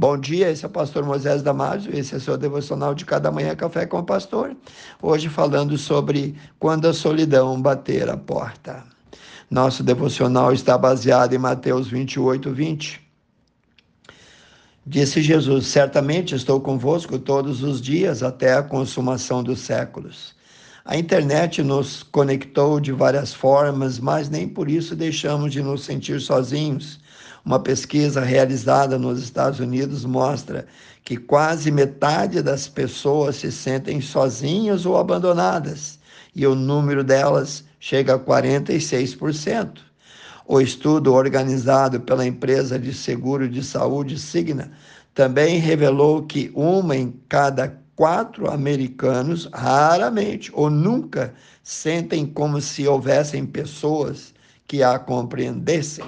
Bom dia, esse é o pastor Moisés Damásio, esse é o seu devocional de cada manhã Café com o Pastor. Hoje falando sobre quando a solidão bater a porta. Nosso devocional está baseado em Mateus 28, 20. Disse Jesus: Certamente estou convosco todos os dias até a consumação dos séculos. A internet nos conectou de várias formas, mas nem por isso deixamos de nos sentir sozinhos uma pesquisa realizada nos Estados Unidos mostra que quase metade das pessoas se sentem sozinhas ou abandonadas, e o número delas chega a 46%. O estudo organizado pela empresa de seguro de saúde Signa também revelou que uma em cada quatro americanos raramente ou nunca sentem como se houvessem pessoas que a compreendessem.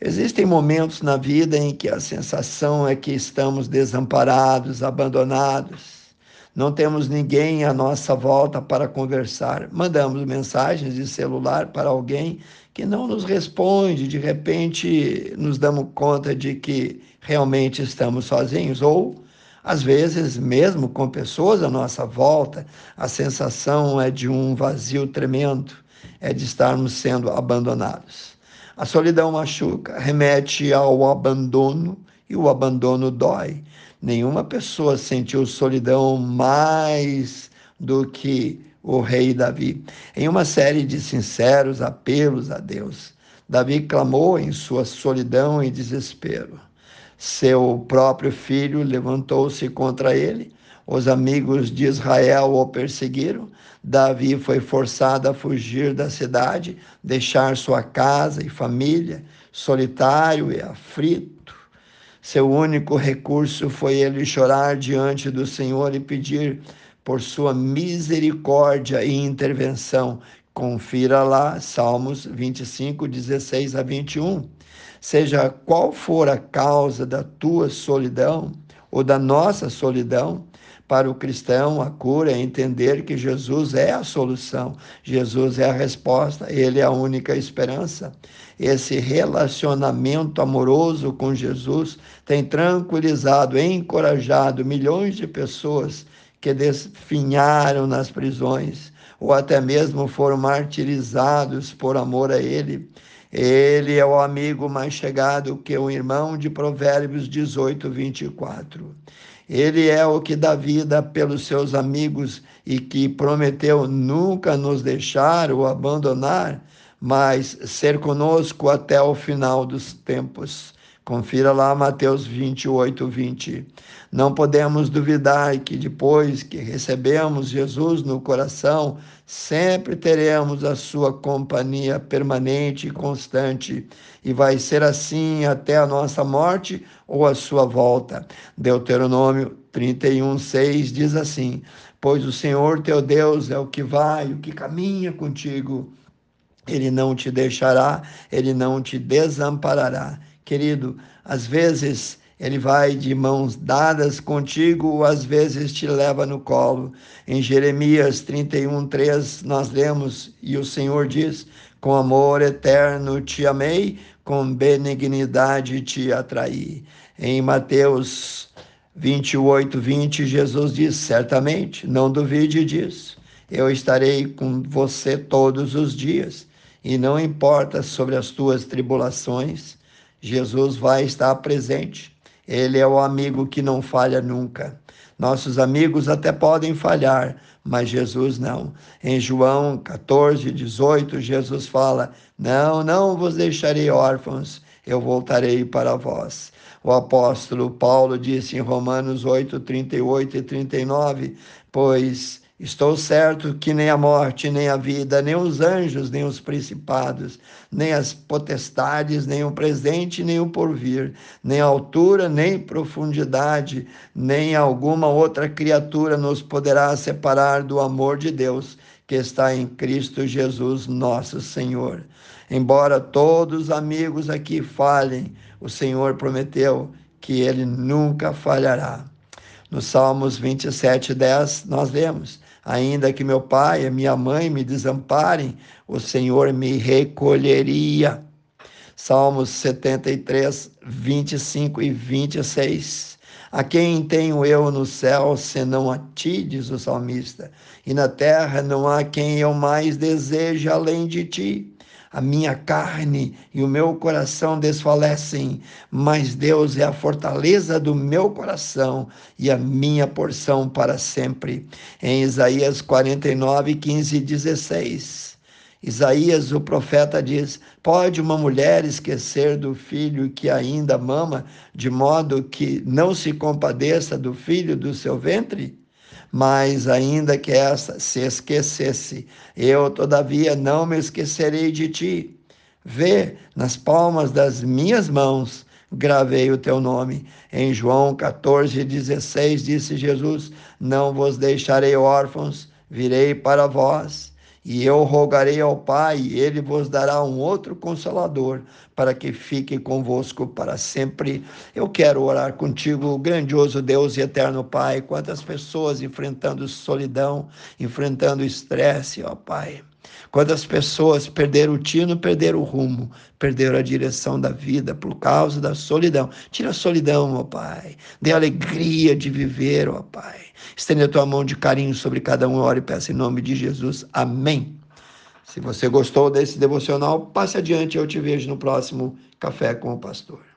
Existem momentos na vida em que a sensação é que estamos desamparados, abandonados. Não temos ninguém à nossa volta para conversar. Mandamos mensagens de celular para alguém que não nos responde. De repente, nos damos conta de que realmente estamos sozinhos. Ou, às vezes, mesmo com pessoas à nossa volta, a sensação é de um vazio tremendo, é de estarmos sendo abandonados. A solidão machuca, remete ao abandono e o abandono dói. Nenhuma pessoa sentiu solidão mais do que o rei Davi. Em uma série de sinceros apelos a Deus, Davi clamou em sua solidão e desespero. Seu próprio filho levantou-se contra ele os amigos de Israel o perseguiram. Davi foi forçado a fugir da cidade, deixar sua casa e família, solitário e aflito. Seu único recurso foi ele chorar diante do Senhor e pedir por sua misericórdia e intervenção. Confira lá Salmos 25, 16 a 21. Seja qual for a causa da tua solidão ou da nossa solidão, para o cristão, a cura é entender que Jesus é a solução, Jesus é a resposta, ele é a única esperança. Esse relacionamento amoroso com Jesus tem tranquilizado, encorajado milhões de pessoas que desfinharam nas prisões ou até mesmo foram martirizados por amor a ele. Ele é o amigo mais chegado que o irmão de Provérbios 18, 24. Ele é o que dá vida pelos seus amigos e que prometeu nunca nos deixar ou abandonar, mas ser conosco até o final dos tempos. Confira lá Mateus 28, 20. Não podemos duvidar que depois que recebemos Jesus no coração, sempre teremos a sua companhia permanente e constante, e vai ser assim até a nossa morte ou a sua volta. Deuteronômio 31, 6 diz assim: Pois o Senhor teu Deus é o que vai, o que caminha contigo. Ele não te deixará, ele não te desamparará Querido, às vezes ele vai de mãos dadas contigo, ou às vezes te leva no colo. Em Jeremias 31, 3, nós lemos, e o Senhor diz: Com amor eterno te amei, com benignidade te atraí. Em Mateus 28, 20, Jesus diz: Certamente, não duvide disso, eu estarei com você todos os dias, e não importa sobre as tuas tribulações Jesus vai estar presente. Ele é o amigo que não falha nunca. Nossos amigos até podem falhar, mas Jesus não. Em João 14, 18, Jesus fala: Não, não vos deixarei órfãos, eu voltarei para vós. O apóstolo Paulo disse em Romanos 8, 38 e 39: Pois Estou certo que nem a morte, nem a vida, nem os anjos, nem os principados, nem as potestades, nem o presente, nem o porvir, nem altura, nem profundidade, nem alguma outra criatura nos poderá separar do amor de Deus que está em Cristo Jesus, nosso Senhor. Embora todos os amigos aqui falhem, o Senhor prometeu que ele nunca falhará. No Salmos 27, 10, nós lemos: Ainda que meu pai e minha mãe me desamparem, o Senhor me recolheria. Salmos 73, 25 e 26. A quem tenho eu no céu, senão a ti, diz o salmista, e na terra não há quem eu mais deseje além de ti a minha carne e o meu coração desfalecem, mas Deus é a fortaleza do meu coração e a minha porção para sempre. Em Isaías 49, 15 e 16. Isaías, o profeta, diz: Pode uma mulher esquecer do filho que ainda mama, de modo que não se compadeça do filho do seu ventre? Mas ainda que essa se esquecesse, eu todavia não me esquecerei de ti. Vê nas palmas das minhas mãos gravei o teu nome. Em João 14, 16 disse Jesus: Não vos deixarei órfãos, virei para vós. E eu rogarei ao Pai, e ele vos dará um outro consolador, para que fique convosco para sempre. Eu quero orar contigo, grandioso Deus e eterno Pai. Quantas pessoas enfrentando solidão, enfrentando estresse, ó Pai. Quantas pessoas perderam o tino, perderam o rumo, perderam a direção da vida por causa da solidão. Tira a solidão, ó Pai. Dê alegria de viver, ó Pai. Estende a tua mão de carinho sobre cada um. Ore e peça em nome de Jesus. Amém. Se você gostou desse devocional, passe adiante. Eu te vejo no próximo Café com o Pastor.